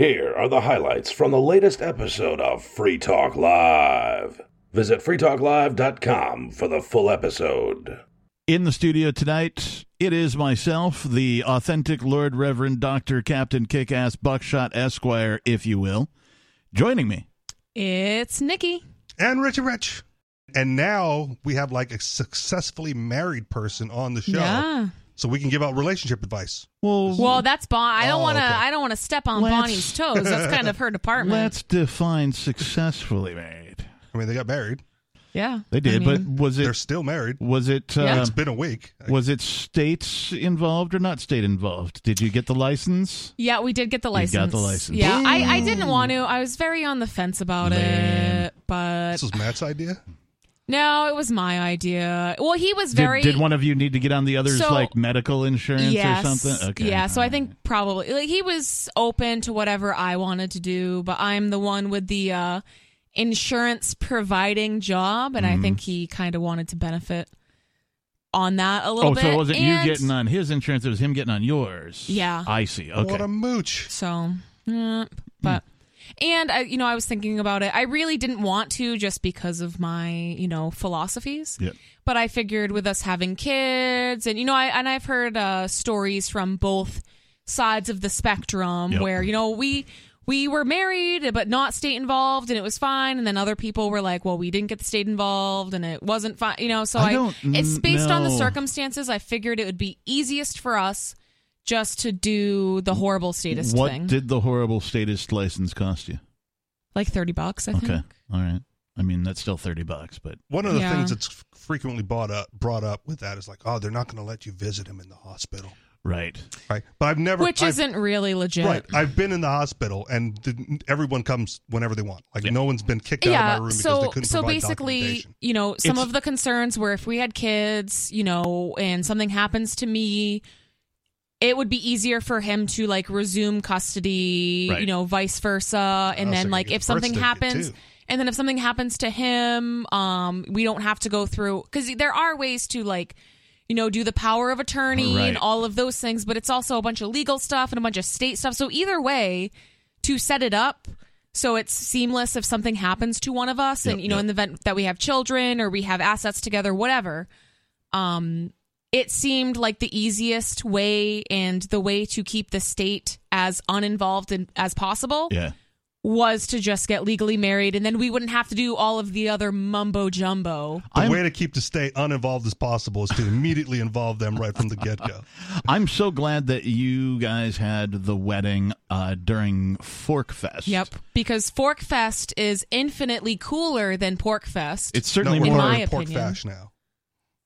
Here are the highlights from the latest episode of Free Talk Live. Visit freetalklive.com for the full episode. In the studio tonight, it is myself, the authentic Lord Reverend Dr. Captain Kickass Buckshot Esquire, if you will. Joining me, It's Nikki. and Richie Rich. And now we have like a successfully married person on the show, Yeah. So we can give out relationship advice. well, Well, that's Bon. I don't Oh, want to. okay. I don't want to step on Let's- Bonnie's toes. That's kind of her department. let's define successfully married. I mean, they got married. yeah, They did, I mean, but was it? They're still married. was it Yeah. uh, It's been a week. was it states involved or not state involved? Did you get the license? yeah, we did get the You license. got the license. Yeah, I, I didn't want to. I was very on the fence about Lame. it, but This was Matt's idea. No, it was my idea. Well, he was very. did one of you need to get on the other's So- like medical insurance yes, or something? Okay. Yeah, so I think probably like he was open to whatever I wanted to do, but I'm the one with the uh insurance providing job and I Mm-hmm. think he kind of wanted to benefit on that a little Oh, bit. so it wasn't and- you getting on his insurance; it was him getting on yours. Yeah. I see. Okay. What a mooch. So, eh, but and I, you know, I was thinking about it. I really didn't want to just because of my, you know, philosophies. Yep. But I figured with us having kids, and you know, I and I've heard uh, stories from both sides of the spectrum Yep. where you know we we were married but not state involved and it was fine and then other people were like well we didn't get the state involved and it wasn't fine you know so I i, don't it's based on the circumstances i figured it would be easiest for us just to do the horrible statist thing. what thing did the horrible statist license cost you? like 30 bucks i think Okay. All right. I mean, that's still 30 bucks, but One of the Yeah. things that's frequently brought up brought up with that is like, oh, they're not going to let you visit him in the hospital, right. right? But I've never, which I've- isn't really legit right. I've been in the hospital, and the, everyone comes whenever they want. Like Yeah. no one's been kicked out of my yeah room because they so couldn't so provide basically documentation. you know some It's- of the concerns were if we had kids you know and something happens to me it would be easier for him to like resume custody Right. you know vice versa and then like if something happens and then if something happens to him um we don't have to go through because there are ways to like you know do the power of attorney and all of those things but it's also a bunch of legal stuff and a bunch of state stuff so either way to set it up so it's seamless if something happens to one of us and Yep, you know yep. in the event that we have children or we have assets together whatever um it seemed like the easiest way and the way to keep the state as uninvolved in, as possible Yeah. was to just get legally married and then we wouldn't have to do all of the other mumbo jumbo The I'm- way to keep the state uninvolved as possible is to immediately involve them right from the get go. I'm so glad that you guys had the wedding uh, during Fork Fest. yep because fork fest is infinitely cooler than PorcFest It's certainly no, we're In my calling pork opinion. fash now.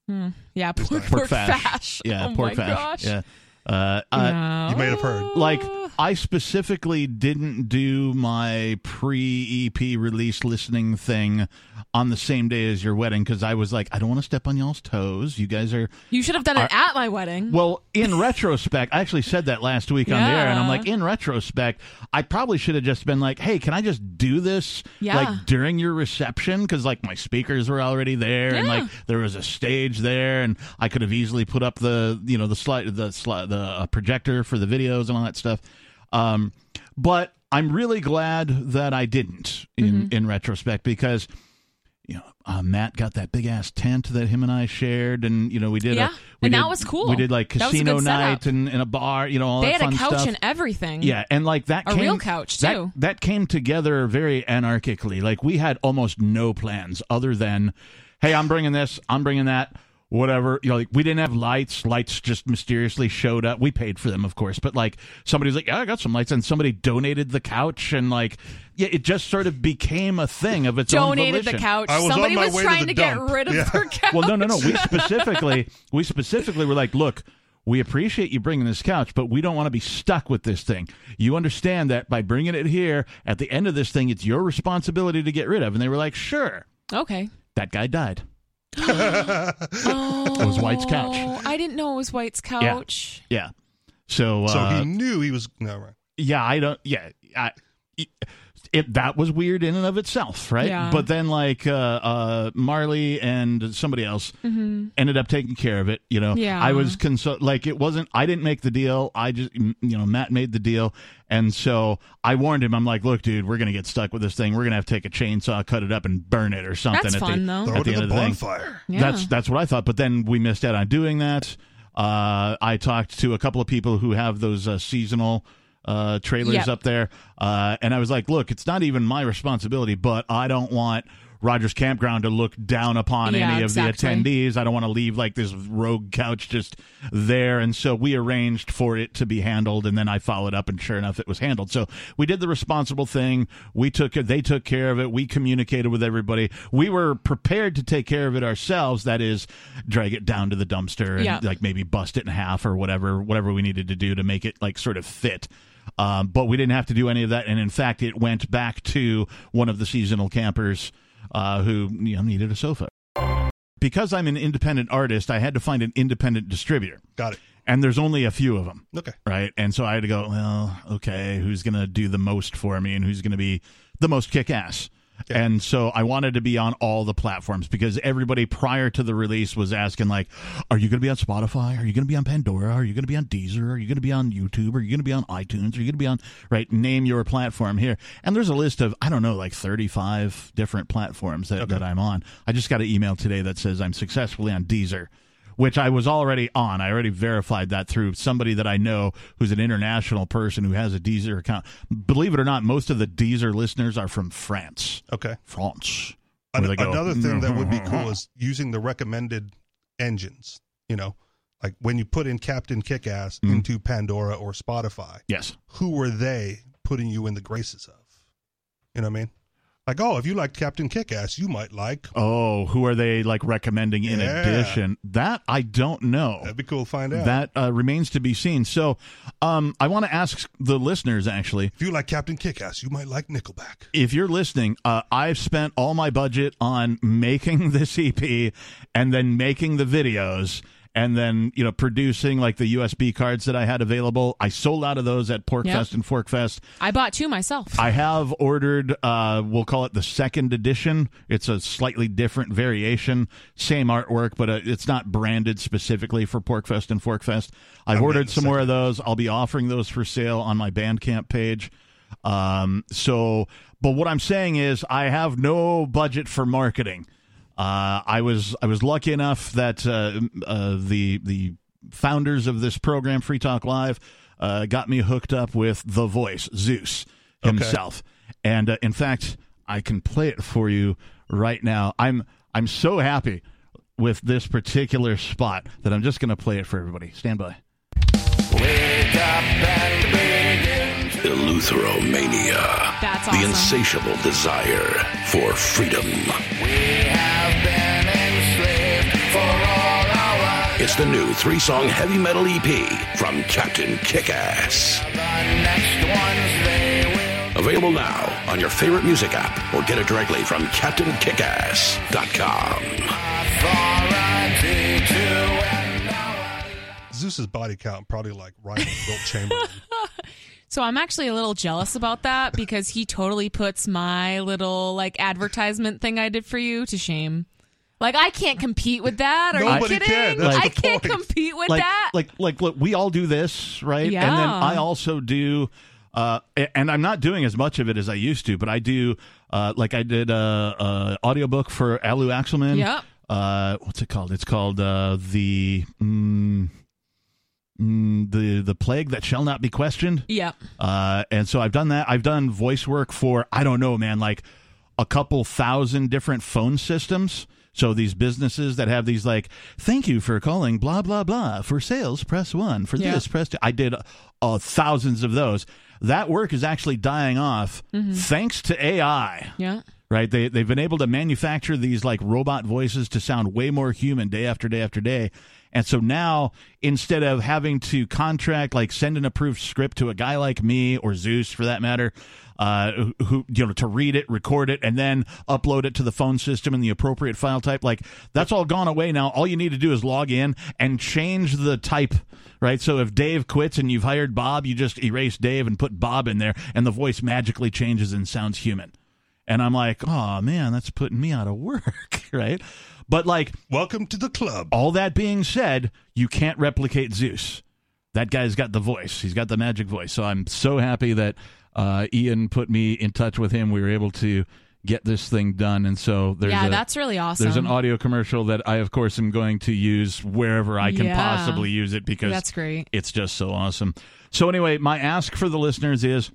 Hmm. yeah pork, pork, pork fash. fash. Yeah, oh pork fash. gosh Yeah. Uh, uh, No. You may have heard. like I specifically didn't do my pre EP release listening thing on the same day as your wedding because I was like, I don't want to step on y'all's toes. You guys are you should have done it at my wedding well. In retrospect, I actually said that last week on the air, and I'm like, in retrospect, I probably should have just been like, Hey, can I just do this Yeah. like during your reception? Because like my speakers were already there, and like there was a stage there, and I could have easily put up the you know the slide the slide the projector for the videos and all that stuff. Um, but I'm really glad that I didn't in Mm-hmm. in retrospect because you know uh, Matt got that big ass tent that him and I shared, and you know we did Yeah, a, we and did, that was cool. We did like That casino night and, and a bar, you know all they that had a couch stuff. and everything Yeah, and like that A came, real couch, that- too. That, came together very anarchically. Like we had almost no plans other than, hey, I'm bringing this, I'm bringing that, whatever. You know, like we didn't have lights. Lights just mysteriously showed up. We paid for them, of course, but like somebody was like, yeah, I got some lights, and somebody donated the couch, and like, yeah, it just sort of became a thing of its own donated the couch. I was on Somebody my was way to trying the to, get rid of Yeah. their couch. Well, no, no, no. We specifically, we specifically were like, look, we appreciate you bringing this couch, but we don't want to be stuck with this thing. You understand that by bringing it here, at the end of this thing, it's your responsibility to get rid of. And they were like, sure. Okay. That guy died. Oh, It was White's couch. I didn't know it was White's couch. Yeah. yeah. So, So uh, he knew he was no right. yeah, I don't, yeah, I, it that was weird in and of itself, right? Yeah. But then like uh, uh, Marley and somebody else ended up taking care of it. You know, Mm-hmm. Yeah. I was consult like it wasn't. I didn't make the deal. I just you know Matt made the deal, and so I warned him. I'm like, look, dude, we're gonna get stuck with this thing. We're gonna have to take a chainsaw, cut it up, and burn it or something. That's at fun, the, though. Throw At it the to end the of the thing. bonfire. Yeah. That's that's what I thought. But then we missed out on doing that. Uh, I talked to a couple of people who have those uh, seasonal uh, trailers Yep. up there, uh, and I was like, "Look, it's not even my responsibility, but I don't want." Rogers Campground to look down upon Yeah, any of exactly. the attendees. I don't want to leave like this rogue couch just there. And so we arranged for it to be handled. And then I followed up, and sure enough, it was handled. So we did the responsible thing. We took it, they took care of it. We communicated with everybody. We were prepared to take care of it ourselves. That is, drag it down to the dumpster and Yeah. like maybe bust it in half or whatever, whatever we needed to do to make it like sort of fit. Um, but we didn't have to do any of that. And in fact, it went back to one of the seasonal campers uh, who you know, needed a sofa. Because I'm an independent artist, I had to find an independent distributor. Got it. And there's only a few of them, Okay. right? And so I had to go, well, okay, who's going to do the most for me and who's going to be the most kick ass? Yeah. And so I wanted to be on all the platforms because everybody prior to the release was asking, like, are you going to be on Spotify? Are you going to be on Pandora? Are you going to be on Deezer? Are you going to be on YouTube? Are you going to be on iTunes? Are you going to be on, right? Name your platform here. And there's a list of, I don't know, like 35 different platforms that, that I'm on. I just got an email today that says I'm successfully on Deezer which I was already on. I already verified that through somebody that I know who's an international person who has a Deezer account. Believe it or not, most of the Deezer listeners are from France. Okay. France. An- another thing that would be cool is using the recommended engines. You know, like when you put in Captain Kickass Mm-hmm. into Pandora or Spotify, Yes. who were they putting you in the graces of? You know what I mean? Like, oh, if you like Captain Kickass, you might like. Oh, who are they like recommending in Yeah. addition? That I don't know. That'd be cool to find out. That uh, remains to be seen. So, um, I want to ask the listeners actually if you like Captain Kickass, you might like Nickelback. if you're listening, uh, I've spent all my budget on making this EP and then making the videos and then you know producing like the USB cards that I had available. I sold out of those at PorcFest Yep. and Forkfest. I bought two myself. I have ordered, uh, we'll call it the second edition. It's a slightly different variation, same artwork, but uh, it's not branded specifically for PorcFest and Forkfest. I've I'm ordered some more of those. I'll be offering those for sale on my Bandcamp page. Um, so, but what I'm saying is, I have no budget for marketing. Uh, I was I was lucky enough that uh, uh, the the founders of this program, Free Talk Live, uh, got me hooked up with the voice Zeus himself, and uh, in fact, I can play it for you right now. I'm I'm so happy with this particular spot that I'm just going to play it for everybody. Stand by. Eleutheromania. That's The insatiable desire for freedom. It's the new three song heavy metal EP from Captain Kickass. Available now on your favorite music app or get it directly from CaptainKickass.com. Zeus's body count probably like rival Wilt Chamberlain. So I'm actually a little jealous about that because he totally puts my little like advertisement thing I did for you to shame. Like I can't compete with that. Are Nobody you kidding? can. That's I can't point. compete with like, that. Like, like, look, we all do this, right? Yeah. And then I also do, uh, and I'm not doing as much of it as I used to, but I do, uh, like I did a, a audiobook for Alu Axelman. Yep. Uh, what's it called? It's called uh, the mm, mm, the the plague that shall not be questioned. yeah. Uh, and so I've done that. I've done voice work for I don't know, man, like a couple thousand different phone systems. So these businesses that have these like, thank you for calling, blah blah blah. For sales, press one. For Yeah. this, press two. I did uh, thousands of those. That work is actually dying off Mm-hmm. thanks to AI Yeah. right? They they've been able to manufacture these like robot voices to sound way more human day after day after day. And so now instead of having to contract like send an approved script to a guy like me or Zeus for that matter, uh, who you know to read it, record it, and then upload it to the phone system in the appropriate file type. Like that's all gone away now. All you need to do is log in and change the type. Right, so if Dave quits and you've hired Bob, you just erase Dave and put Bob in there, and the voice magically changes and sounds human. And I'm like, oh man, that's putting me out of work, right? But like, Welcome to the club. all that being said, you can't replicate Zeus. That guy's got the voice. He's got the magic voice. So I'm so happy that uh, Ian put me in touch with him. We were able to get this thing done. And so there's yeah, a, that's really awesome. there's an audio commercial that I, of course, am going to use wherever I can Yeah. possibly use it because That's great. it's just so awesome. So anyway, my ask for the listeners is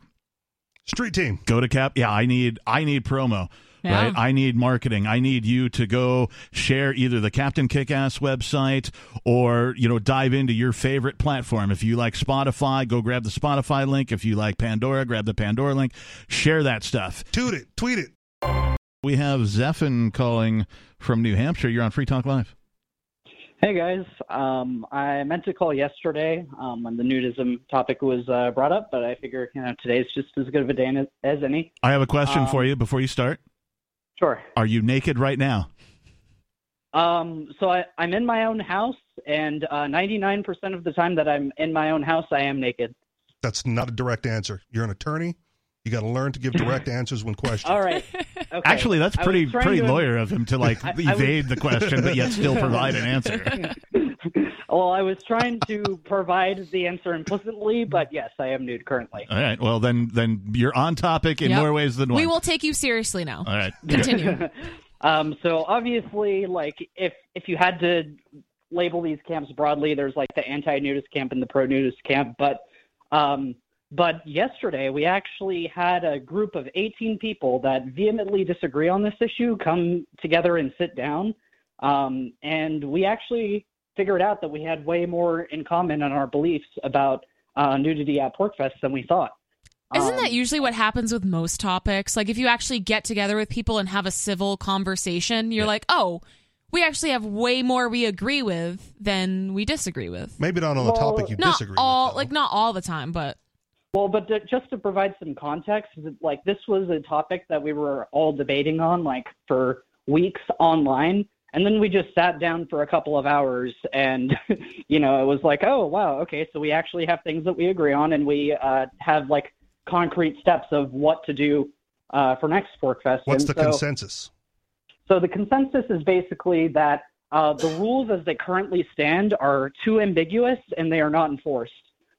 Street team. go to cap yeah i need i need promo Yeah. right? I need marketing. I need you to go share either the captain kickass website or you know dive into your favorite platform. If you like spotify go grab the spotify link. If you like pandora grab the pandora link. Share that stuff. Toot it. Tweet it. we have zephin calling from new hampshire. You're on free talk live. Hey guys, um, I meant to call yesterday um, when the nudism topic was uh, brought up, but I figure you know today's just as good of a day as, as any. i have a question Um, for you before you start Sure. are you naked right now Um, so I, I'm in my own house, and uh, 99% of the time that I'm in my own house, I am naked. That's not a direct answer. You're an attorney. You got to learn to give direct answers when questioned. All right. Okay. actually that's pretty pretty to- lawyer of him to like I- I was- evade the question but yet still provide an answer well, I was trying to provide the answer implicitly, but yes, I am nude currently. All right. Well, then, then you're on topic in Yep. more ways than one. We will take you seriously now. All right. Continue. Um, so obviously, like if if you had to label these camps broadly, there's like the anti-nudist camp and the pro-nudist camp. But um, but yesterday we actually had a group of 18 people that vehemently disagree on this issue come together and sit down, um, and we actually figured out that we had way more in common on our beliefs about uh, nudity at PorcFest than we thought. Isn't Um, that usually what happens with most topics? Like if you actually get together with people and have a civil conversation, you're like, oh, we actually have way more we agree with than we disagree with. Maybe not on the topic you Not disagree all, with. though. like not all the time, but Well, but to, just to provide some context, like this was a topic that we were all debating on like for weeks online, and then we just sat down for a couple of hours, and you know it was like, oh wow, okay, so we actually have things that we agree on, and we uh, have like concrete steps of what to do uh, for next PorcFest. What's and the so, consensus? so the consensus is basically that uh, the rules as they currently stand are too ambiguous and they are not enforced.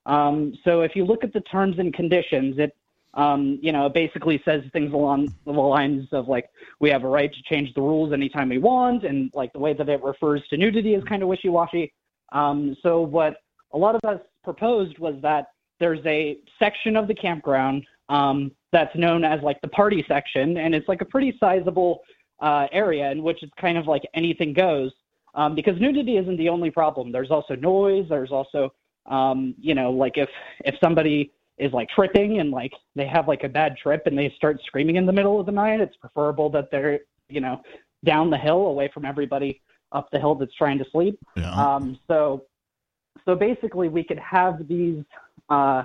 Um, so if you look at the terms and conditions, it um, you know it basically says things along the lines of like we have a right to change the rules anytime we want, and like the way that it refers to nudity is kind of wishy-washy. Um, so what a lot of us proposed was that there's a section of the campground um, that's known as like the party section, and it's like a pretty sizable uh, area in which it's kind of like anything goes. Um, because nudity isn't the only problem. There's also noise. There's also, um, you know, like if if somebody is like tripping and like they have like a bad trip and they start screaming in the middle of the night, it's preferable that they're, you know, down the hill away from everybody up the hill that's trying to sleep. Yeah. Um, so, so basically, we could have these uh,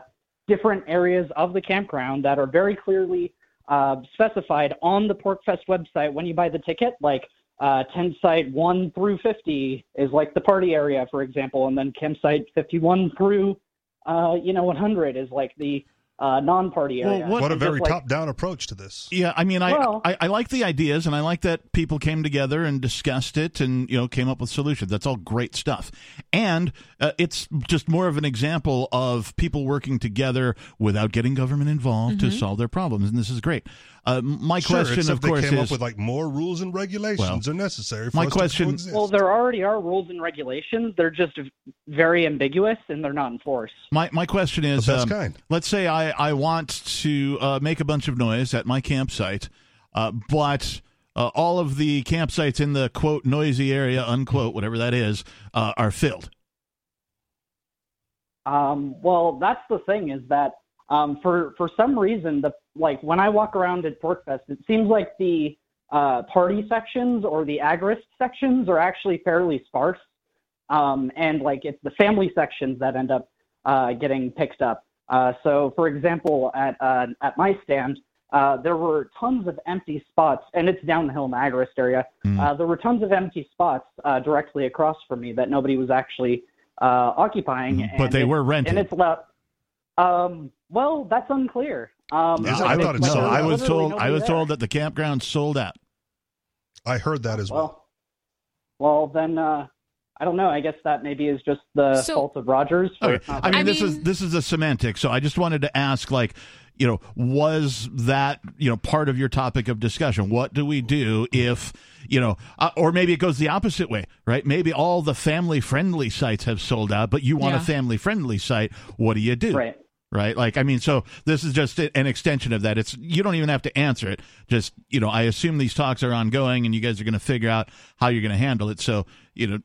different areas of the campground that are very clearly uh, specified on the PorcFest website when you buy the ticket. Like uh, tent site one through fifty is like the party area, for example, and then campsite fifty-one through uh, you know 100 is like the uh, non-party Well, area. what- What a very like, top-down approach to this. Yeah, I mean, I, Well- I I like the ideas, and I like that people came together and discussed it, and you know, came up with solutions. That's all great stuff, and uh, it's just more of an example of people working together without getting government involved to solve their problems, and this is great. Uh, my Sure, question, except of they course, came is up with like more rules and regulations are necessary for my us question- to coexist. Well, there already are rules and regulations. They're just very ambiguous and they're not enforced. my my question is, um, kind. let's say I I want to uh, make a bunch of noise at my campsite, uh, but. Uh, all of the campsites in the quote noisy area unquote whatever that is uh, are filled Um, well, that's the thing is that um, for for some reason, the like when I walk around at PorcFest, it seems like the uh, party sections or the agorist sections are actually fairly sparse, um, and like it's the family sections that end up uh, getting picked up. Uh, so, for example, at uh, at my stand, uh, there were tons of empty spots, and it's down the hill in the agorist area. Mm. Uh, there were tons of empty spots uh, directly across from me that nobody was actually uh, occupying. Mm, But and they it- were rented. And it's about. Um, well, that's unclear. Um, Is it? but I thought it but sold I was told I was there. told that the campground sold out. I heard that as well. Well, well, then uh, I don't know. I guess that maybe is just the So- fault of Rogers. For Okay. I mean, I this is this is a semantic. So I just wanted to ask, like, you know, was that you know part of your topic of discussion? What do we do if you know, uh, or maybe it goes the opposite way, right? Maybe all the family friendly sites have sold out, but you want a family friendly site. What do you do? right. Right? Like, I mean, so this is just an extension of that. It's you don't even have to answer it. Just you know, I assume these talks are ongoing, and you guys are going to figure out how you're going to handle it. So you know,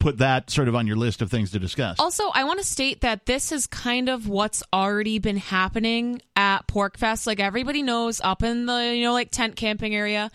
put that sort of on your list of things to discuss. Also, I want to state that this is kind of what's already been happening at PorcFest. Like everybody knows, up in the you know like tent camping area,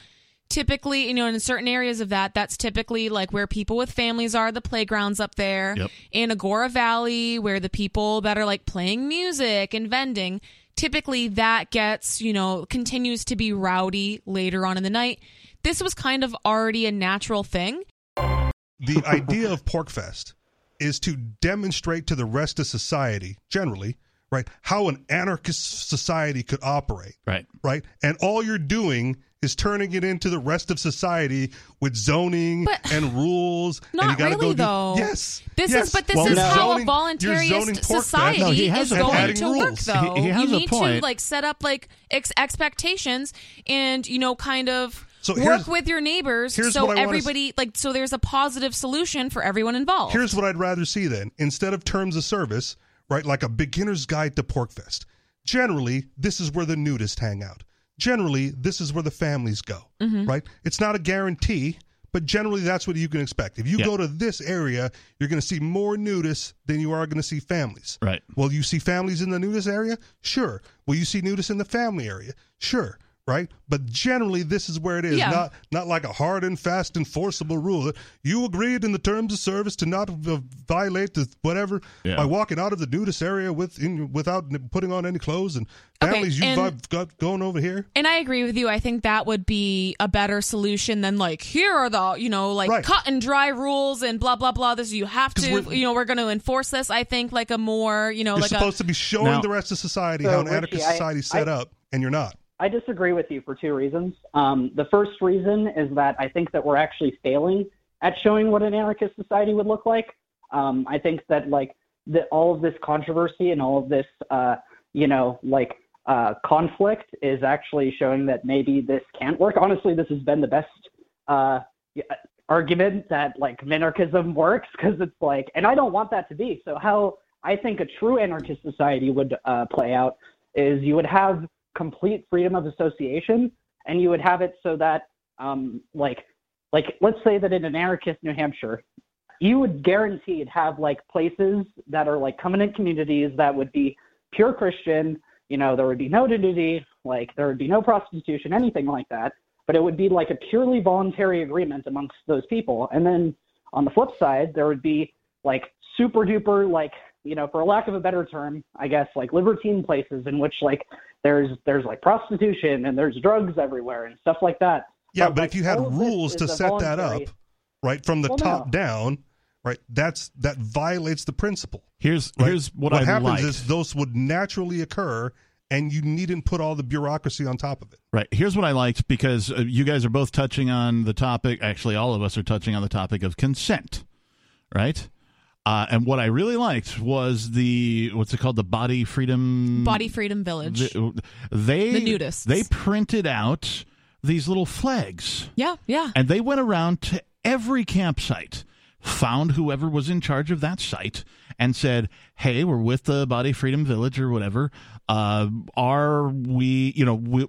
typically you know in certain areas of that, that's typically like where people with families are. The playgrounds up there Yep. in Agora Valley, where the people that are like playing music and vending. Typically, that gets you know continues to be rowdy later on in the night. This was kind of already a natural thing. the idea of PorcFest is to demonstrate to the rest of society, generally, right, how an anarchist society could operate, right. right? And all you're doing is turning it into the rest of society with zoning But- and rules. and Not you gotta really, go do, though. Yes. This yes. is, but this Well, is you're how zoning- a you're voluntarist society No, is going point. to Adding work. Though He- he has you a need point. to like set up like ex- expectations and you know kind of So work with your neighbors so what I everybody like so there's a positive solution for everyone involved. Here's what I'd rather see then. Instead of terms of service, right, like a beginner's guide to PorcFest. Generally, this is where the nudists hang out. Generally, this is where the families go, Mm-hmm. right? It's not a guarantee, but generally that's what you can expect. If you Yeah. go to this area, you're going to see more nudists than you are going to see families. Right. Will you see families in the nudist area? Sure. Will you see nudists in the family area? Sure. Right. But generally, this is where it is. Yeah. Not not like a hard and fast enforceable rule. You agreed in the terms of service to not uh, violate the whatever Yeah. by walking out of the nudist area with in, without putting on any clothes and Okay, families you've got going over here. And I agree with you. I think that would be a better solution than like here are the you know like Right. cut and dry rules and blah blah blah. This you have to you know we're going to enforce this. I think like a more you know You're like a supposed to be showing Now- the rest of society So, how an Richie, anarchist society is set I- up, and you're not. I disagree with you for two reasons. Um, the first reason is that I think that we're actually failing at showing what an anarchist society would look like. Um, I think that like that all of this controversy and all of this, uh, you know, like uh, conflict is actually showing that maybe this can't work. Honestly, this has been the best uh, argument that like minarchism works because it's like, and I don't want that to be. So how I think a true anarchist society would uh, play out is you would have complete freedom of association, and you would have it so that, um, like, like let's say that in an anarchist New Hampshire, you would guaranteed have like places that are like covenant communities that would be pure Christian. You know, there would be no nudity, like there would be no prostitution, anything like that. But it would be like a purely voluntary agreement amongst those people. And then on the flip side, there would be like super duper like you know, for lack of a better term, I guess like libertine places in which like there's there's like prostitution and there's drugs everywhere and stuff like that. Yeah, But, but like, if you had all of this rules to a set that up, right, from the Well, top no. down, right, that's that violates the principle. Here's Right? here's what, I happens liked. is those would naturally occur, and you needn't put all the bureaucracy on top of it. Right. Here's what I liked because uh, you guys are both touching on the topic. Actually, all of us are touching on the topic of consent. Right. Uh, and what I really liked was the what's it called the body freedom body freedom village. the- they The nudists. they printed out these little flags yeah, yeah. and they went around to every campsite found whoever was in charge of that site and said hey we're with the body freedom village or whatever uh, are we you know we,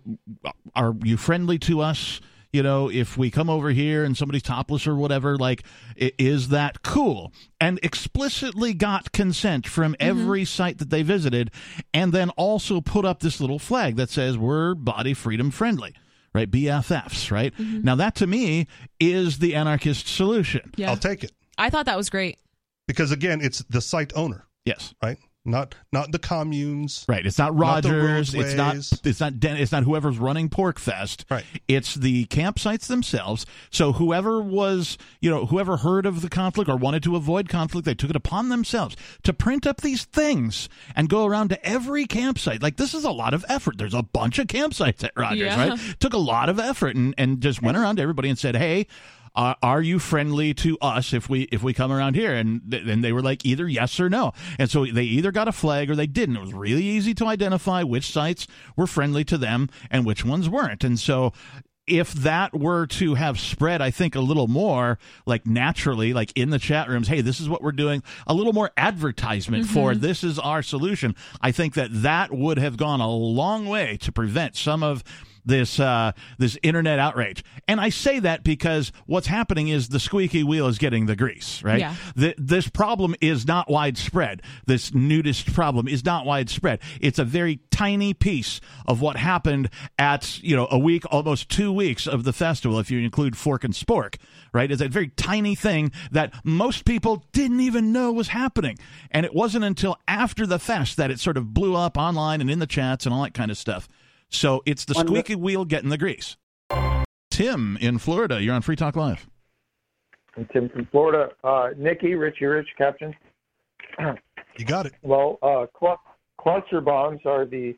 are you friendly to us you know if we come over here and somebody's topless or whatever like is that cool and explicitly got consent from every site that they visited and then also put up this little flag that says we're body freedom friendly right? BFFs, right? Mm-hmm. Now that to me is the anarchist solution. Yeah. I'll take it I thought that was great. because again, it's the site owner, Yes. right? Not not the communes. Right. It's not Not Rogers. It's not. It's not. Den- It's not whoever's running PorcFest. Right. It's the campsites themselves. So whoever was, you know, whoever heard of the conflict or wanted to avoid conflict, they took it upon themselves to print up these things and go around to every campsite. Like this is a lot of effort. There's a bunch of campsites at Rogers. Yeah. Right. Took a lot of effort and and just went around to everybody and said, hey. Uh, are you friendly to us if we if we come around here? And th- and they were like either yes or no. And so they either got a flag or they didn't. It was really easy to identify which sites were friendly to them and which ones weren't. And so if that were to have spread i think a little more like naturally like in the chat rooms hey this is what we're doing a little more advertisement for this is our solution i think that that would have gone a long way to prevent some of this uh, this internet outrage. And I say that because what's happening is the squeaky wheel is getting the grease, right? Yeah. Th- this problem is not widespread. This nudist problem is not widespread. It's a very tiny piece of what happened at you know a week, almost two weeks of the festival, if you include Fork and Spork. Right, it's a very tiny thing that most people didn't even know was happening, and it wasn't until after the fest that it sort of blew up online and in the chats and all that kind of stuff. So it's the squeaky wheel getting the grease. Tim in Florida, you're on Free Talk Live. I'm Tim from Florida. Uh, Nikki, Richie Rich, Captain. You got it. Well, uh, cl- cluster bombs are the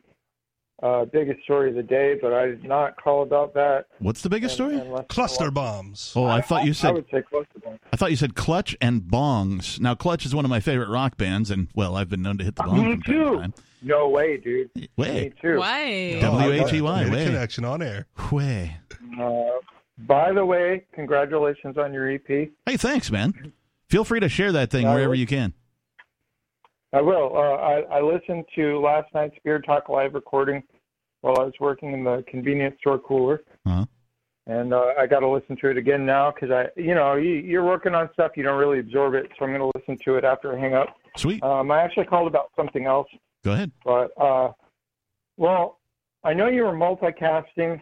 uh, biggest story of the day, but I did not call about that. What's the biggest story? unless- Cluster bombs. Oh, I thought you said. I said would say cluster bombs. I thought you said Clutch and Bongs. Now, Clutch is one of my favorite rock bands, and well, I've been known to hit the bong Me from time to too. No way, dude. Way, Me too. Way. W H E Y, Made a way, connection on air. way. Uh, by the way, congratulations on your E EP. Hey, thanks, man. Feel free to share that thing I wherever will. you can. I will. Uh, I, I listened to last night's Beer Talk live recording while I was working in the convenience store cooler. Uh-huh. and uh, I got to listen to it again now because I, you know, you, you're working on stuff you don't really absorb it, so I'm going to listen to it after I hang up. Sweet. Um, I actually called about something else, Go ahead. but uh, well, I know you were multicasting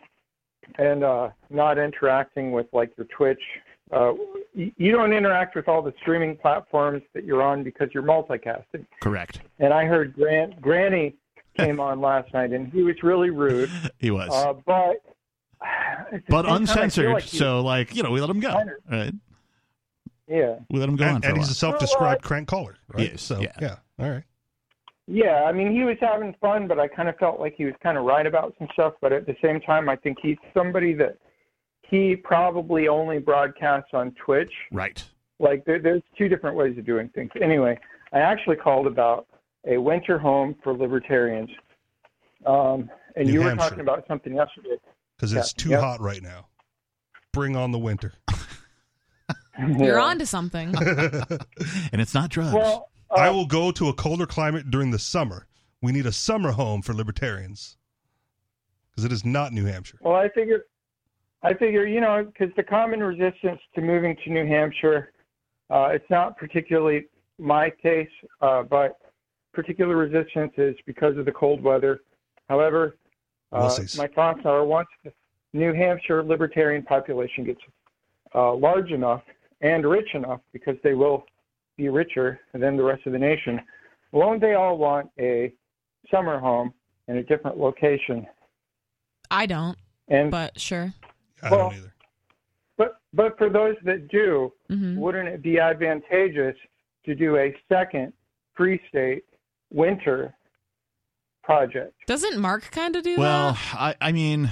and uh, not interacting with like your Twitch. Uh, you, you don't interact with all the streaming platforms that you're on because you're multicasting. Correct. And I heard Grant, Granny came on last night, and he was really rude, He was, uh, but. but same time, I feel uncensored. like so, like you know, we let him go. Minor. Right? yeah. We let him go on And, for a and while. he's a self-described crank caller, right? Yes, so yeah. yeah. All right. Yeah, I mean, he was having fun, but I kind of felt like he was kind of right about some stuff. But at the same time, I think he's somebody that he probably only broadcasts on Twitch. Right. Like, there, there's two different ways of doing things. Anyway, I actually called about a winter home for libertarians. Um, and New you were talking about something yesterday. Because it's Yeah. too Yep. hot right now. Bring on the winter. You're Yeah. on to something. And it's not drugs. Well, uh, I will go to a colder climate during the summer. We need a summer home for libertarians. Because it is not New Hampshire. Well, I figure, I figure, you know, because the common resistance to moving to New Hampshire, uh, it's not particularly my case, uh, but particular resistance is because of the cold weather. However, uh, my thoughts are once the New Hampshire libertarian population gets uh, large enough and rich enough, because they will be richer than the rest of the nation, won't they all want a summer home in a different location? I don't, And but sure. I Well- don't either. But but for those that do, hmm wouldn't it be advantageous to do a second free state winter project? Doesn't Mark kind of do well, that? I, I mean,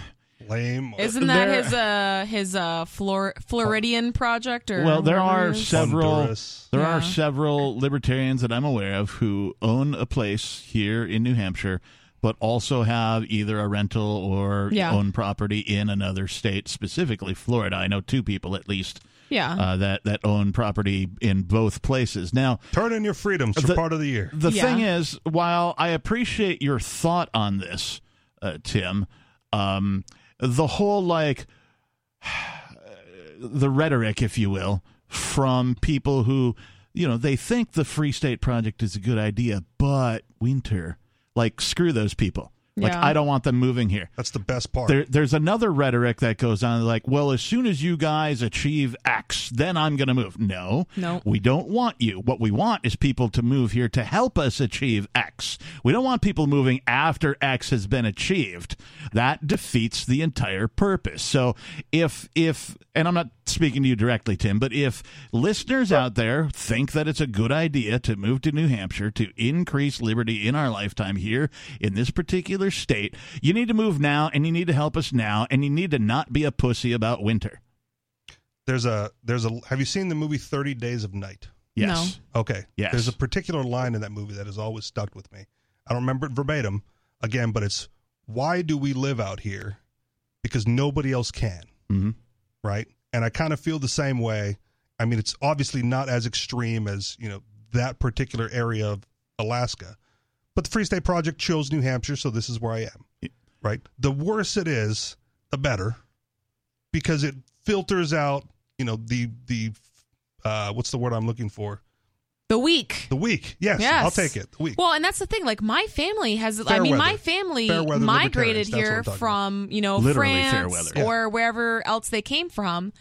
Lame. Isn't that there- his uh his uh Flor- Floridian project or Well, there are several- Honduras. There Yeah. are several libertarians that I'm aware of who own a place here in New Hampshire, but also have either a rental or Yeah. own property in another state, specifically Florida. I know two people at least Yeah. uh, that that own property in both places. Now, Turn in your freedoms for The- part of the year. the Yeah. thing is, while I appreciate your thought on this, uh, Tim, um, the whole like the rhetoric, if you will, from people who you know they think the Free State Project is a good idea, but winter, like screw those people. Like Yeah. I don't want them moving here. That's the best part. There, there's another rhetoric that goes on like, well, as soon as you guys achieve X, then I'm going to move. No, No. we don't want you. What we want is people to move here to help us achieve X. We don't want people moving after X has been achieved. That defeats the entire purpose. So if if and I'm not speaking to you directly, Tim, but if listeners out there think that it's a good idea to move to New Hampshire to increase liberty in our lifetime here in this particular state, you need to move now and you need to help us now and you need to not be a pussy about winter. there's a there's a. Have you seen the movie Thirty Days of Night? Yes. Okay. Yes. There's a particular line in that movie that has always stuck with me. I don't remember it verbatim again, but it's why do we live out here? Because nobody else can. Mhm. Right. And I kind of feel the same way. I mean, it's obviously not as extreme as, you know, that particular area of Alaska. But the Free State Project chose New Hampshire, so this is where I am. Right. The worse it is, the better. Because it filters out, you know, the the uh what's the word I'm looking for? The weak. The weak. Yes, Yes. I'll take it. The weak. Well, and that's the thing. Like my family has. I mean, weather. my family migrated libertarians, that's what here I'm talking from you know Literally fair France weather. Yeah. or wherever else they came from,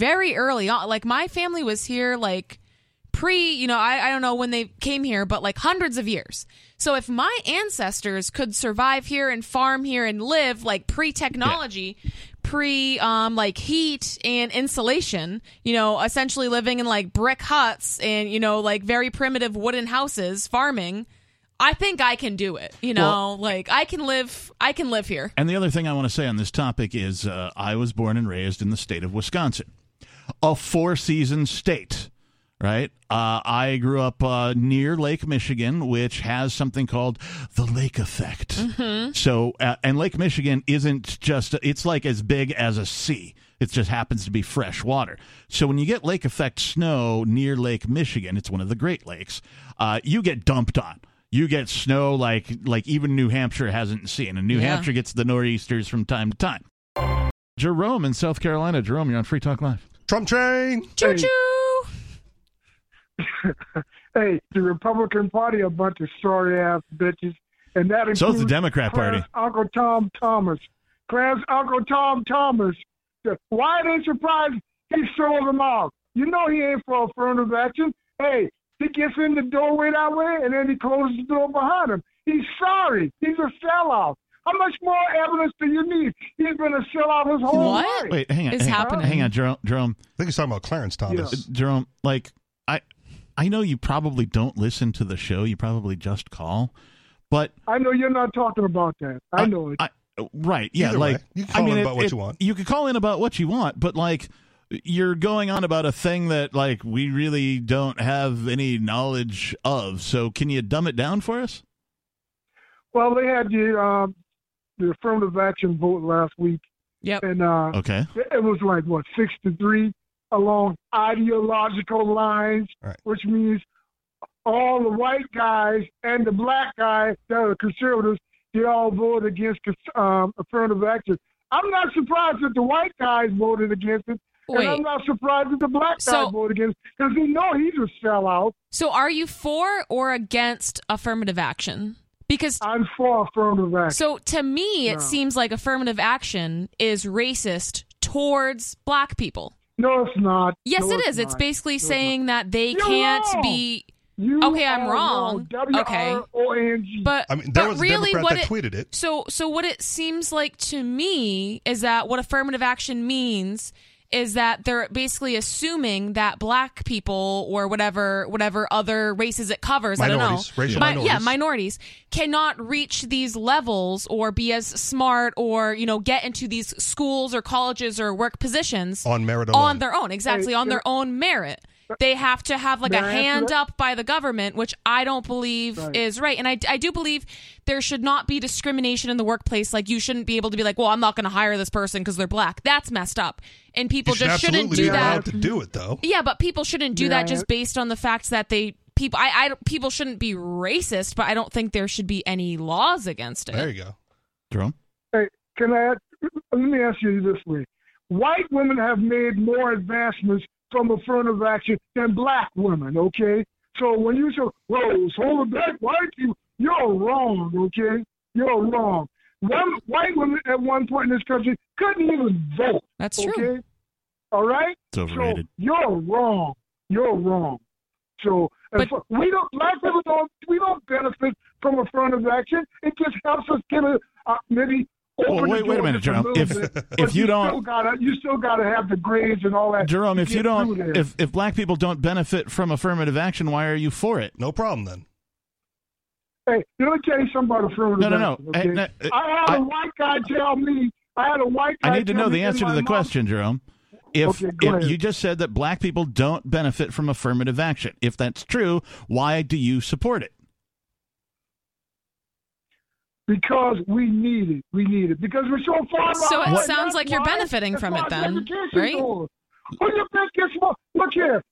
very early on. Like my family was here like pre. You know, I I don't know when they came here, but like hundreds of years. So if my ancestors could survive here and farm here and live like pre technology. Pre, um, like heat and insulation, you know, essentially living in like brick huts and you know, like very primitive wooden houses, farming. I think I can do it. You know, like I can live. I can live here. And the other thing I want to say on this topic is uh, I was born and raised in the state of Wisconsin, a four season state, right? Uh, I grew up uh, near Lake Michigan, which has something called the lake effect. So, uh, and Lake Michigan isn't just, it's like as big as a sea. It just happens to be fresh water. So when you get lake effect snow near Lake Michigan, it's one of the Great Lakes, uh, you get dumped on. You get snow like like even New Hampshire hasn't seen, and New Yeah. Hampshire gets the nor'easters from time to time. Jerome in South Carolina. Jerome, you're on Free Talk Live. Trump train. Choo choo. Hey, the Republican Party a bunch of sorry ass bitches, and that includes So is the Democrat Party. Uncle Tom Thomas. Clarence Uncle Tom Thomas. Why are they surprised he sold them off? You know he ain't for affirmative action. Hey, he gets in the doorway that way, and then he closes the door behind him. He's sorry. He's a sellout. How much more evidence do you need? He's been a sellout his whole What? life. Wait, hang on. Is hang on, happening? Hang on, Jerome. Jerome. I think he's talking about Clarence Thomas. Uh, Jerome. Like I, I know you probably don't listen to the show. You probably just call, but I know you're not talking about that. I know it. I, right. Yeah. Either like way, you can I call mean, in it- about what it- you want. You could call in about what you want, but like you're going on about a thing that like we really don't have any knowledge of. So can you dumb it down for us? Well, they had the um, the affirmative action vote last week, Yep. and uh, Okay. it was like what six to three along ideological lines, Right. which means all the white guys and the black guys that are conservatives, they all voted against um, affirmative action. I'm not surprised that the white guys voted against it, and I'm not surprised that the black guys So- voted against it because they know he's a sellout. So, are you for or against affirmative action? Because I'm for affirmative action. so to me, it No. seems like affirmative action is racist towards black people. No, it's not. Yes, No, it is. It's not. basically No, it's saying that they You're can't wrong. be. You Okay, I'm are wrong. Okay. But I mean, there but was a really, Democrat what that it, tweeted it. So, so what it seems like to me is that what affirmative action means is that they're basically assuming that black people or whatever whatever other races it covers, I don't know, Minorities, racial Mi- yeah, minorities. minorities cannot reach these levels or be as smart or you know get into these schools or colleges or work positions On merit alone. on their own, exactly Hey, on their own merit. They have to have like May a I hand up by the government, which I don't believe Right. is right. And I, I do believe there should not be discrimination in the workplace. Like you shouldn't be able to be like, well, I'm not going to hire this person because they're black. That's messed up. And people should just shouldn't do be that. allowed to do it, though. Yeah, but people shouldn't do Yeah, that just I- based on the fact that they people. I, I people shouldn't be racist, but I don't think there should be any laws against it. There you go. Jerome. Hey, can I? Let me ask you this way: White women have made more advancements from affirmative action than black women. Okay, so when you say, "Whoa, hold it back, white people," you're wrong. Okay, you're wrong. one white women at one point in this country couldn't even vote. That's true. Okay, all right. It's overrated. So you're wrong. You're wrong. So But- if we don't, black people don't, we don't benefit from affirmative action. It just helps us get a uh, maybe. Well, wait- wait a minute, Jerome. If- if you you don't- still gotta, you still gotta have the grades and all that. Jerome, if you don't, if if black people don't benefit from affirmative action, why are you for it? No problem then. Hey, let me tell you something about affirmative No, no, no. action, okay? Hey, no, uh, I had a I- white guy tell me. I had a white guy. I need to know the answer to the mom- question, Jerome. If, Okay, if you just said that black people don't benefit from affirmative action, if that's true, why do you support it? Because we need it. We need it. Because we're so far behind. So it sounds like you're benefiting from it then, right? over. Who do you think gets more? Look here.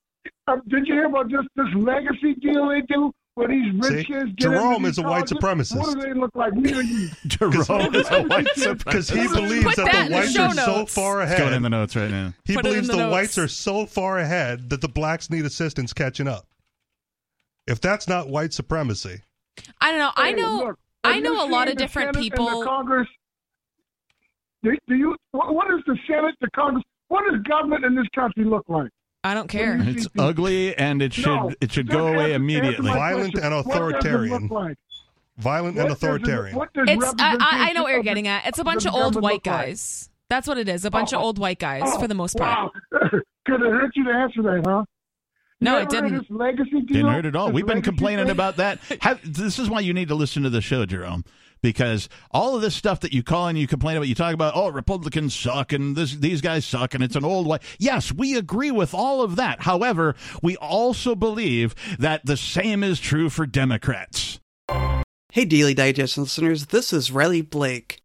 Uh, did you hear about this this legacy deal they do where these rich See? kids get Jerome is a white supremacist. What do they look like? Me and you. Jerome is a white supremacist Because he believes that, that the the whites show are so notes. far It's going in ahead. the notes right now. He Put believes the the, whites are so far ahead that the blacks need assistance catching up. If that's not white supremacy, I don't know. I know. look, I know a lot of different Senate and the people. Congress. Do, do you? What, what does the Senate, the Congress, what does government in this country look like? I don't care. you- It's ugly and it should No, it should go away immediately. Violent and What does it authoritarian. like? violent What and does it- authoritarian. It's. I, I I know what you're getting at. It's a bunch of old white look like? guys. That's what it is. A bunch of Oh. old white guys Oh, for the oh, most part. Wow. Could it hurt you to answer that, huh? No, You it ever heard didn't. This legacy deal? Didn't hurt at all. This We've been complaining thing? about that. Have, this is why you need to listen to the show, Jerome, because all of this stuff that you call and you complain about, you talk about, oh, Republicans suck and this, these guys suck and it's an old way. Yes, we agree with all of that. However, we also believe that the same is true for Democrats. Hey, Daily Digest listeners, this is Riley Blake.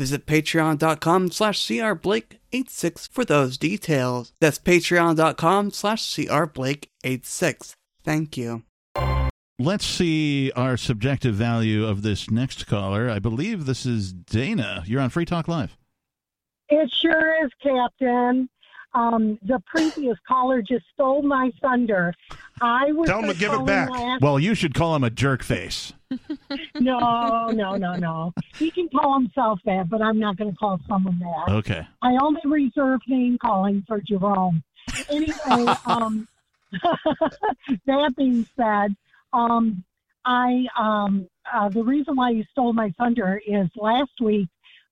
visit patreon.com slash crblake86 for those details. That's patreon.com slash crblake86. Thank you. Let's see our subjective value of this next caller. I believe this is Dayna. You're on Free Talk Live. It sure is, Captain. Um, the previous caller just stole my thunder. I was Tell him to give it calling back. last- Well, you should call him a jerk face. No, no, no, no. He can call himself that, but I'm not going to call someone that. Okay. I only reserve name calling for Jerome. Anyway, um, that being said, um, I um, uh, the reason why you stole my thunder is last week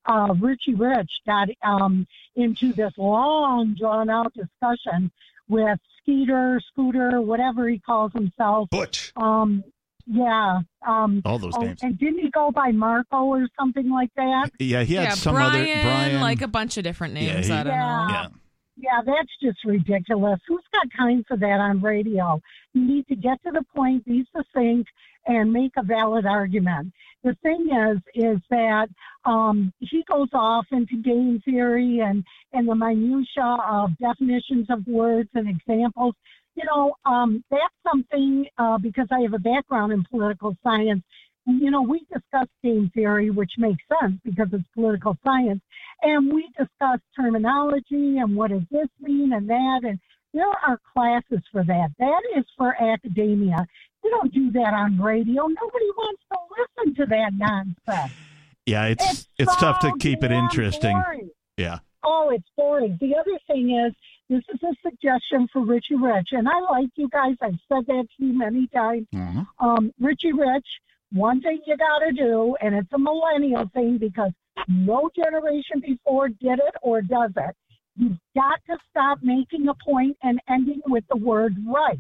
uh, Richie Rich got um, into this long, drawn out discussion with Skeeter, Scooter, whatever he calls himself. Butch. Um, yeah. Um, All those oh, names. and didn't he go by Marco or something like that? Yeah, he had yeah, some Brian, other Brian. like a bunch of different Yeah, names. he- I don't Yeah. know. yeah. Yeah, that's just ridiculous. Who's got time for that on radio? You need to get to the point, be succinct, and make a valid argument. The thing is, is that um, he goes off into game theory and and the minutia of definitions of words and examples. You know, um, that's something uh, because I have a background in political science. You know, we discuss game theory, which makes sense because it's political science and we discuss terminology and what does this mean and that and there are classes for that that is for academia you don't do that on radio nobody wants to listen to that nonsense Yeah, it's it's, so tough to keep it interesting. boring. Yeah. oh it's boring the other thing is this is a suggestion for richie rich and i like you guys i've said that to you many times Mhm. um, Richie Rich, one thing you got to do, and it's a millennial thing because no generation before did it or does it. You've got to stop making a point and ending with the word right.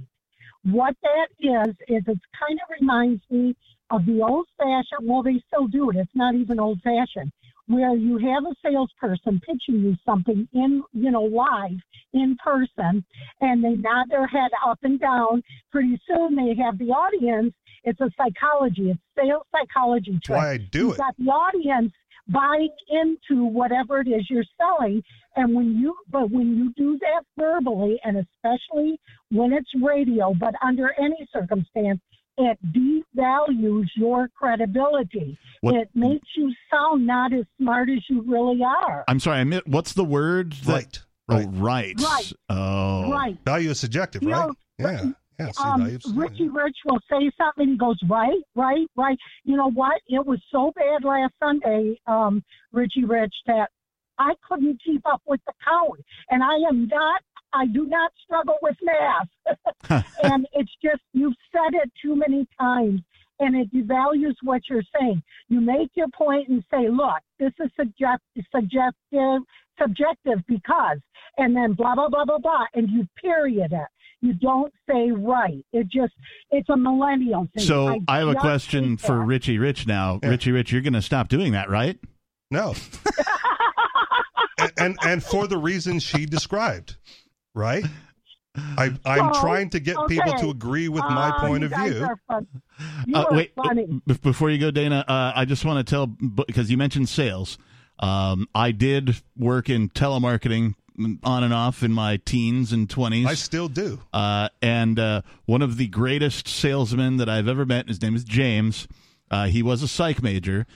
What that is, is it kind of reminds me of the old fashioned, well, they still do it. It's not even old fashioned, where you have a salesperson pitching you something in, you know, live in person, and they nod their head up and down. Pretty soon they have the audience. It's a psychology, it's sales psychology That's why I do You've it. got the audience buying into whatever it is you're selling, And when you, but when you do that verbally, and especially when it's radio, but under any circumstance, it devalues your credibility. What- It makes you sound not as smart as you really are. I'm sorry. I mi- what's the word? that- Right. Oh, Right. right. Right. Oh. Right. Value is subjective, You right? know, yeah. Yeah. See, um, value Richie Rich will say something and he goes, right, right, right. You know what? It was so bad last Sunday, um, Richie Rich, that I couldn't keep up with the count. And I am not, I do not struggle with math. and it's just, you've said it too many times and it devalues what you're saying. You make your point and say, look, this is suggest- subjective, subjective because, and then blah, blah, blah, blah, blah, and you period it. You don't say right. It just, it's a millennial thing. So I, have a question for. Richie Rich now. Yeah. Richie Rich, you're going to stop doing that, right? No. and, and and for the reasons she described, right? I, I'm So, trying to get people to agree with my Oh, point of view. are fun. You Uh, wait, b- before you go, Dayna, uh, I just want to tell because you mentioned sales. Um, I did work in telemarketing mm, on and off in my teens and twenties. I still do. Uh, and uh, one of the greatest salesmen that I've ever met, his name is James. Uh, he was a psych major.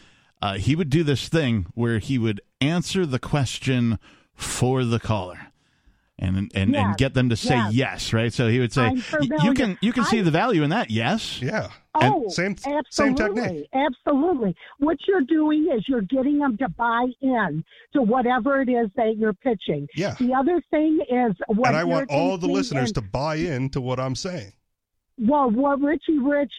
Uh, he would do this thing where he would answer the question for the caller. And, and, and get them to say yes. yes, right? So he would say, "You can you can see I- the value in that, yes." Yeah. Oh, same- absolutely, same technique. Absolutely. What you're doing is you're getting them to buy in to whatever it is that you're pitching. Yeah. The other thing is what and I want all the listeners and- to buy in to what I'm saying. Well, what Richie Rich,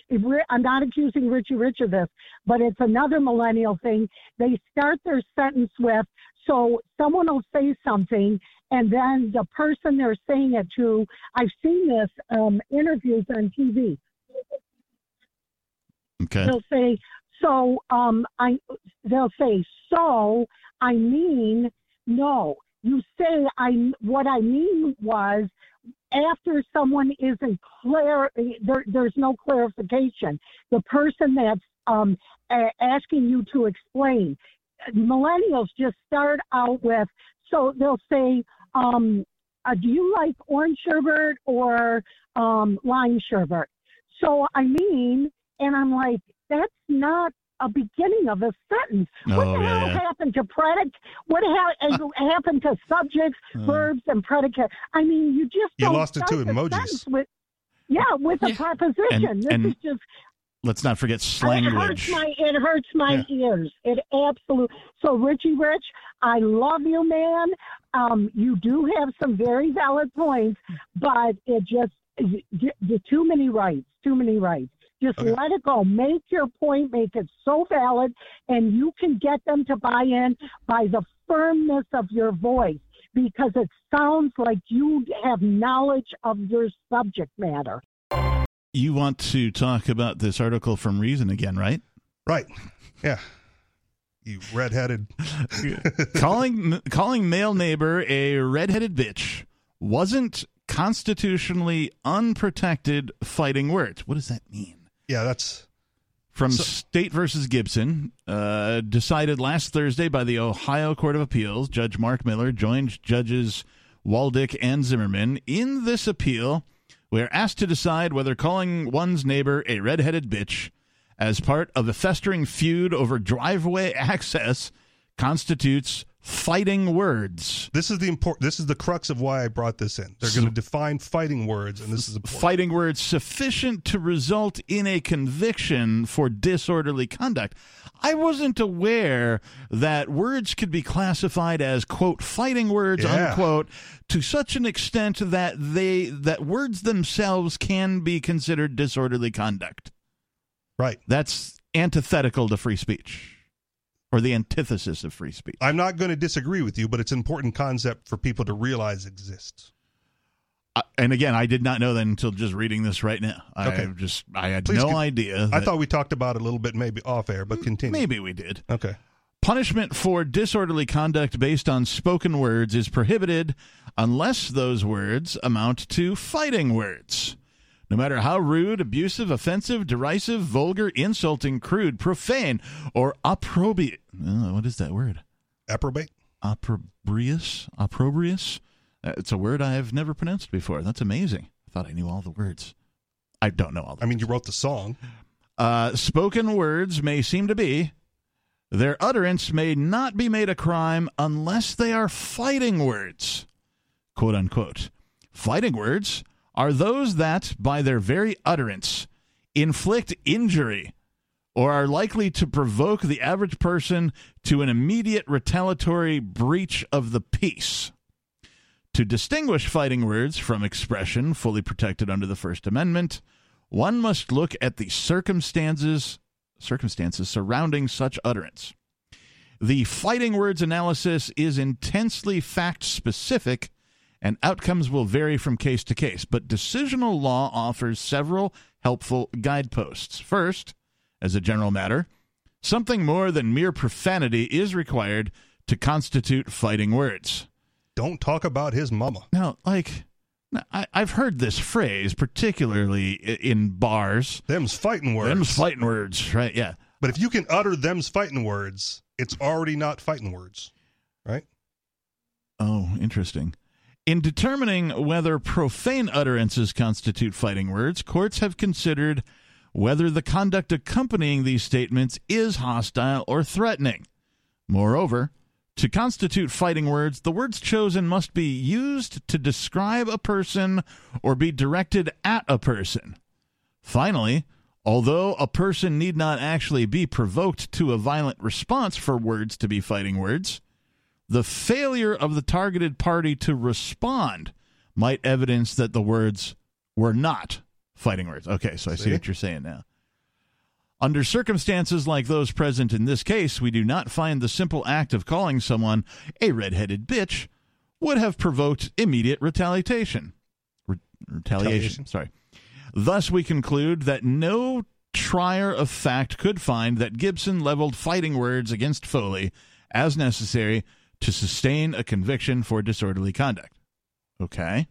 I'm not accusing Richie Rich of this, but it's another millennial thing. They start their sentence with, so someone will say something, and then the person they're saying it to, I've seen this um, interviews on TV. Okay. They'll say, so um, I. They'll say, so I mean, no. You say I. What I mean was after someone isn't clear, there, there's no clarification. The person that's um, a- asking you to explain. Millennials just start out with, so they'll say, um, uh, do you like orange sherbet or um, lime sherbet? So I mean, and I'm like, that's not a beginning of a sentence. what Oh, the yeah, hell yeah. happened to predicate? What ha- happened to subjects, Uh. verbs, and predicate? I mean, you just You don't lost it to the emojis. With, yeah, with a Yeah. preposition. And- this and is just Let's not forget slang it hurts my it hurts my ears. It absolutely. So Richie Rich, I love you, man. Um, you do have some very valid points, but it just y- y- too many rights. Too many rights. Just Okay. let it go. Make your point. Make it so valid, and you can get them to buy in by the firmness of your voice because it sounds like you have knowledge of your subject matter. You want to talk about this article from Reason again, right? Right. Yeah. You redheaded. calling calling male neighbor a redheaded bitch wasn't constitutionally unprotected fighting words. What does that mean? Yeah, that's From So- State versus Gibson, uh, decided last Thursday by the Ohio Court of Appeals. Judge Mark Miller joined judges Waldick and Zimmerman. In this appeal, we are asked to decide whether calling one's neighbor a redheaded bitch as part of a festering feud over driveway access constitutes fighting words. this is the important. This is the crux of why I brought this in. They're going to define fighting words, and this is important. fighting words sufficient to result in a conviction for disorderly conduct. I wasn't aware that words could be classified as quote fighting words Yeah. unquote to such an extent that they that words themselves can be considered disorderly conduct. Right. That's antithetical to free speech or the antithesis of free speech. I'm not going to disagree with you, but it's an important concept for people to realize exists. Uh, and again, I did not know that until just reading this right now. I Okay. just I had Please no con- idea. I thought we talked about it a little bit, maybe off air, but continue. maybe we did. Okay. Punishment for disorderly conduct based on spoken words is prohibited unless those words amount to fighting words. No matter how rude, abusive, offensive, derisive, vulgar, insulting, crude, profane, or opprobriate. Uh, what is that word? Approbate. opprobrious. Opprobrious. Uh, It's a word I've never pronounced before. That's amazing. I thought I knew all the words. I don't know all the I mean, you wrote the song. uh, spoken words may seem to be. Their utterance may not be made a crime unless they are fighting words. Quote unquote. Fighting words are those that, by their very utterance, inflict injury or are likely to provoke the average person to an immediate retaliatory breach of the peace. To distinguish fighting words from expression fully protected under the First Amendment, one must look at the circumstances circumstances surrounding such utterance. The fighting words analysis is intensely fact specific and outcomes will vary from case to case, but decisional law offers several helpful guideposts. First, as a general matter, something more than mere profanity is required to constitute fighting words. Don't talk about his mama. Now, like, I, I've heard this phrase, particularly in bars. Them's fighting words. Them's fighting words, right? Yeah. But if you can utter them's fighting words, it's already not fighting words, right? Oh, interesting. In determining whether profane utterances constitute fighting words, courts have considered whether the conduct accompanying these statements is hostile or threatening. Moreover, to constitute fighting words, the words chosen must be used to describe a person or be directed at a person. Finally, although a person need not actually be provoked to a violent response for words to be fighting words, the failure of the targeted party to respond might evidence that the words were not fighting words. Okay, so I see, See? what you're saying now. Under circumstances like those present in this case, we do not find the simple act of calling someone a red-headed bitch would have provoked immediate retaliation. Re- retaliation, Retaliation. sorry. Thus, we conclude that no trier of fact could find that Gibson leveled fighting words against Foley as necessary to sustain a conviction for disorderly conduct. Okay.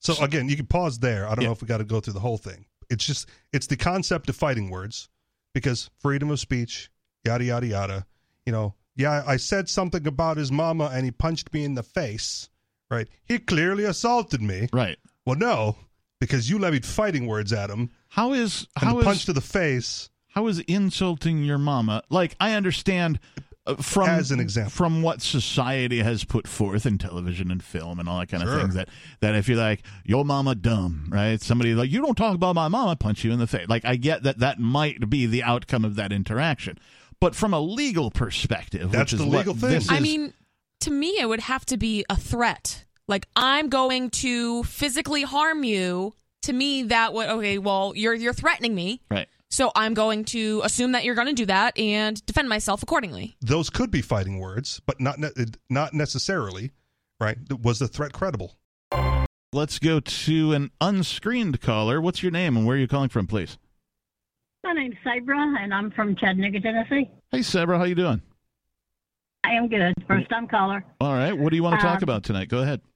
So again, you can pause there. I don't Yeah. know if we got to go through the whole thing. It's just it's the concept of fighting words because freedom of speech, yada yada yada. You know, yeah, I said something about his mama and he punched me in the face. Right? He clearly assaulted me. Right. Well, no, because you levied fighting words at him How is how the punch is to the face. how is insulting your mama like I understand Uh, from As an example. from what society has put forth in television and film and all that kind of Sure. things that that if you're like your mama dumb right somebody like you don't talk about my mama punch you in the face like I get that that might be the outcome of that interaction but from a legal perspective That's which is the legal what thing. this I mean, to me, it would have to be a threat. Like I'm going to physically harm you. To me, that would okay. Well, you're you're threatening me, right so I'm going to assume that you're going to do that and defend myself accordingly. Those could be fighting words, but not ne- not necessarily. Right? Was the threat credible? let's go to an unscreened caller what's your name and where are you calling from please My name's Sabra, and I'm from Chattanooga, Tennessee. hey Sabra how you doing I am good. First time caller. all right what do you want to talk Um, about tonight go ahead Well,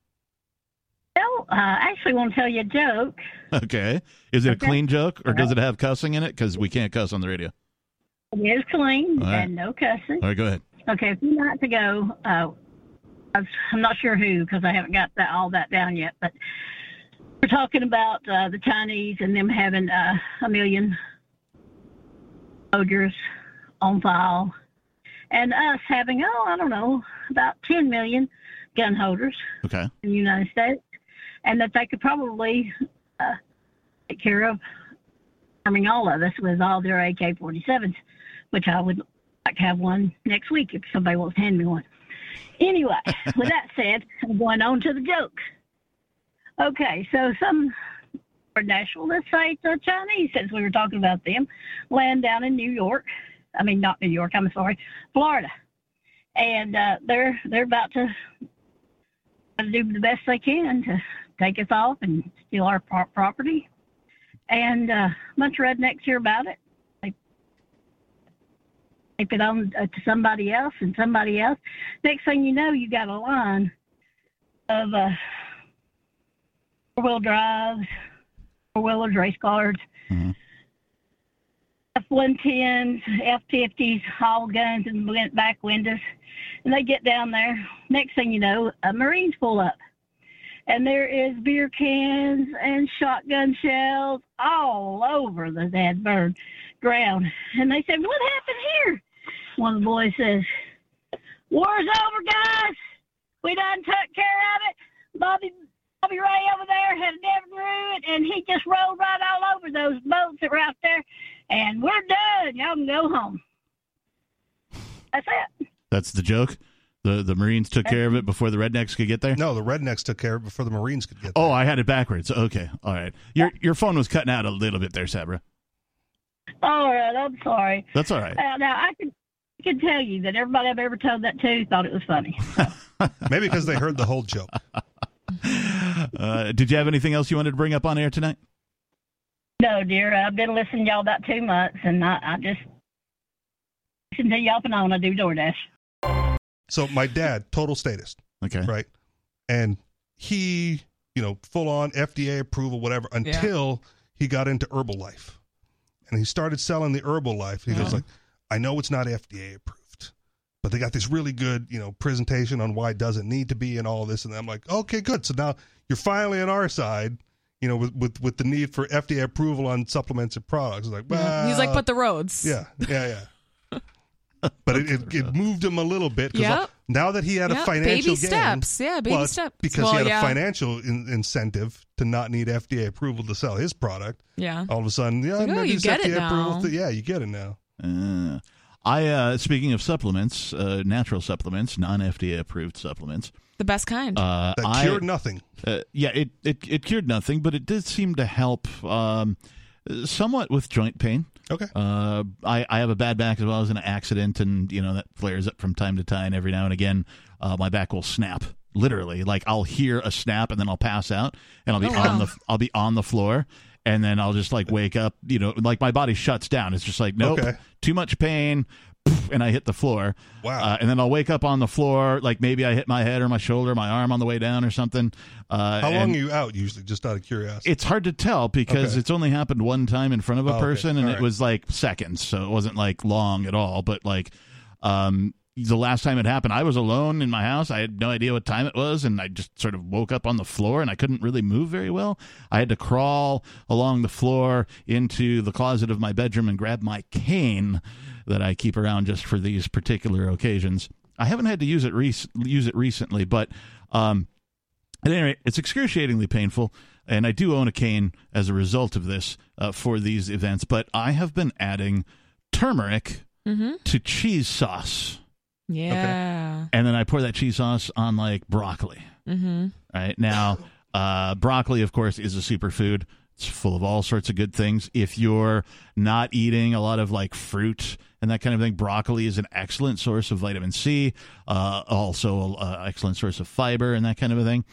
uh, I actually want to tell you a joke. Okay. Is it a clean joke or does it have cussing in it? Because we can't cuss on the radio. It is clean All right. and no cussing. All right, go ahead. Okay, a few nights ago, uh, I was, I'm not sure who because I haven't got that, all that down yet, but we're talking about uh, the Chinese and them having uh, a million soldiers on file, and us having oh I don't know about 10 million gun holders Okay. in the United States, and that they could probably uh, take care of arming all of us with all their AK-47s, which I would like to have one next week if somebody wants to hand me one. Anyway, with that said, I'm going on to the joke. Okay, so some or national, let's say the Chinese, since we were talking about them, land down in New York. I mean, not New York. I'm sorry, Florida, and uh, they're they're about to do the best they can to take us off and steal our property. And uh, a bunch of rednecks hear about it. They take it on uh, to somebody else and somebody else. Next thing you know, you got a line of uh, four wheel drives, four wheelers, race cars, Mhm. F-110s, F-50s, all guns and went back windows. And they get down there. Next thing you know, a Marines pull up. And there is beer cans and shotgun shells all over the dead bird ground. And they said, What happened here? One of the boys says, War's over, guys. We done took care of it. Bobby Bobby Ray over there had never grew it, and he just rolled right all over those boats that were out there. And we're done. Y'all can go home. That's it. That's the joke. The the Marines took care of it before the rednecks could get there. No, the rednecks took care of it before the Marines could get Oh, I had it backwards. Okay, all right. Your your phone was cutting out a little bit there, Sabra. All right, I'm sorry. That's all right. Uh, now I can I can tell you that everybody I've ever told that to thought it was funny. Maybe because they heard the whole joke. Uh, did you have anything else you wanted to bring up on air tonight? No, dear, I've been listening to y'all about two months, and I, I just listen to y'all and I do DoorDash. So my dad, total statist. Okay. Right. And he, you know, full on FDA approval, whatever, until he got into Herbalife. And he started selling the Herbalife. He goes uh-huh. like, I know it's not FDA approved, but they got this really good, you know, presentation on why it doesn't need to be and all this. And I'm like, okay, good. So now you're finally on our side, you know, with with, with the need for FDA approval on supplements and products. It's like, well, He's like, but the roads. yeah, yeah, yeah. But it, it, it moved him a little bit because Yep. now that he had a financial baby gain, steps. Yeah, baby well, steps. because Well, he had yeah. a financial in, incentive to not need FDA approval to sell his product. Yeah. All of a sudden, yeah, Like, oh, you get FDA it now. to- yeah, you get it now. Uh, I uh, speaking of supplements, uh, natural supplements, non FDA approved supplements. The best kind. Uh, That I- cured nothing. Uh, yeah, it, it it cured nothing, but it did seem to help um, somewhat with joint pain. Okay. Uh, I I have a bad back as well. I was in an accident, and you know that flares up from time to time. Every now and again, uh, my back will snap. Literally, like I'll hear a snap, and then I'll pass out, and I'll be Oh, on wow. the I'll be on the floor, and then I'll just like wake up. You know, like my body shuts down. It's just like nope, Okay. too much pain. And I hit the floor. Wow. Uh, and then I'll wake up on the floor, like maybe I hit my head or my shoulder, my arm on the way down or something. Uh, How long are you out usually? Just out of curiosity. It's hard to tell because Okay. it's only happened one time in front of a Oh, okay. person, and All it was like seconds, so it wasn't like long at all. But like, um, the last time it happened, I was alone in my house. I had no idea what time it was, and I just sort of woke up on the floor, and I couldn't really move very well. I had to crawl along the floor into the closet of my bedroom and grab my cane that I keep around just for these particular occasions. I haven't had to use it rec- use it recently, but um, at any rate, it's excruciatingly painful, and I do own a cane as a result of this uh, for these events. But I have been adding turmeric mm-hmm. to cheese sauce, Yeah. and then I pour that cheese sauce on like broccoli. Mm-hmm. Right now, uh, broccoli, of course, is a superfood. It's full of all sorts of good things. If you're not eating a lot of like fruit and that kind of thing, broccoli is an excellent source of vitamin C. Uh, also, an excellent source of fiber and that kind of a thing.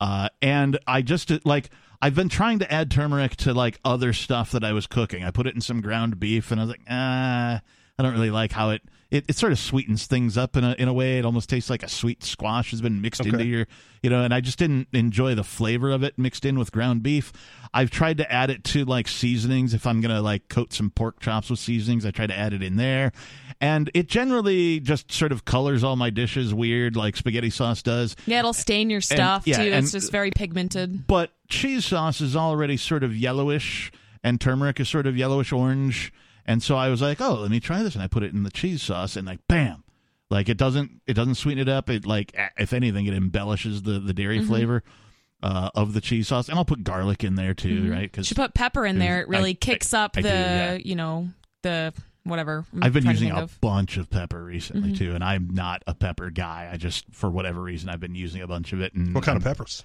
Uh, and I just like I've been trying to add turmeric to like other stuff that I was cooking. I put it in some ground beef, and I was like, ah, I don't really like how it it, it sort of sweetens things up in a in a way. It almost tastes like a sweet squash has been mixed into your you know. And I just didn't enjoy the flavor of it mixed in with ground beef. I've tried to add it to like seasonings. If I'm gonna like coat some pork chops with seasonings, I try to add it in there, and it generally just sort of colors all my dishes weird, like spaghetti sauce does. Yeah, it'll stain your stuff yeah, too. and- It's just very pigmented. But cheese sauce is already sort of yellowish, and turmeric is sort of yellowish orange. And so I was like, oh, let me try this, and I put it in the cheese sauce, and like, bam, like it doesn't it doesn't sweeten it up. It like if anything, it embellishes the the dairy Mhm. flavor uh, of the cheese sauce, and I'll put garlic in there too, Mhm. right? Because you put pepper in there. It really I- kicks I- up I the, do, yeah. you know, the whatever. I'm I've been using a of. bunch of pepper recently Mhm. too, and I'm not a pepper guy. I just, for whatever reason, I've been using a bunch of it. And What kind of I'm- peppers?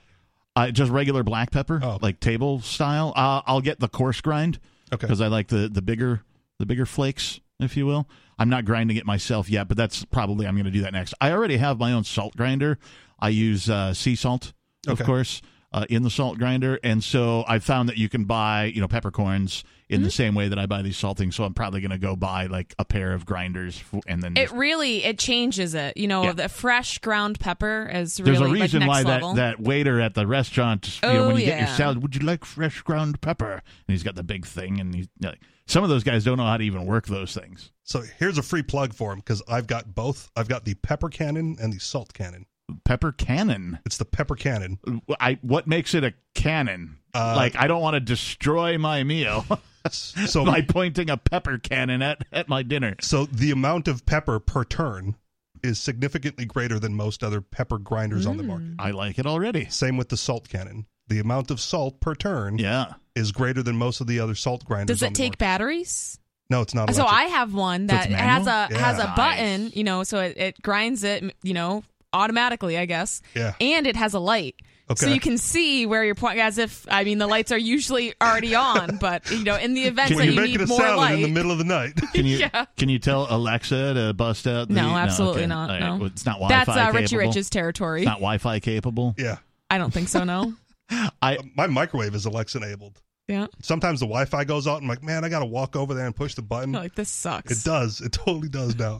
Uh, just regular black pepper, Oh, okay. like table style. Uh, I'll get the coarse grind Okay. because I like the the bigger the bigger flakes, if you will. I'm not grinding it myself yet, but that's probably I'm going to do that next. I already have my own salt grinder. I use uh, sea salt, of Okay. course. uh, in the salt grinder, and so I found that you can buy you know peppercorns in Mm-hmm. the same way that I buy these saltings. So I'm probably going to go buy like a pair of grinders f- and then. It just- really it changes it. You know, Yeah. the fresh ground pepper is really there's a like, reason next why level. that, that waiter at the restaurant, you know, Oh, when you get your salad, would you like fresh ground pepper? And he's got the big thing, and he's like, some of those guys don't know how to even work those things. So here's a free plug for him because I've got both. I've got the pepper cannon and the salt cannon. Pepper cannon. It's the pepper cannon. I what makes it a cannon? Uh, like I don't want to destroy my meal So by pointing a pepper cannon at, at my dinner. So the amount of pepper per turn is significantly greater than most other pepper grinders on the hmm. market. I like it already. Same with the salt cannon. The amount of salt per turn Yeah. is greater than most of the other salt grinders. Does on it the take market. batteries? No, it's not. So electric. I have one So that it's has a manual? has a Yeah. button, you know, so it, it grinds it, you know, automatically, I guess. Yeah. And it has a light. So you can see where you're pointing as if I mean the lights are usually already on, but you know, in the event Can that you you're making need a more salad light. in the middle of the night. Can you Yeah. can you tell Alexa to bust out? The, No, absolutely okay. not, All right. no. Well, It's not Wi-Fi That's uh, Richie capable. Rich's territory. It's not Wi-Fi capable. yeah. I don't think so, no. I My microwave is Alexa enabled. yeah. Sometimes the Wi-Fi goes out. and I'm like, man, I got to walk over there and push the button. Like this sucks. It does. It totally does now.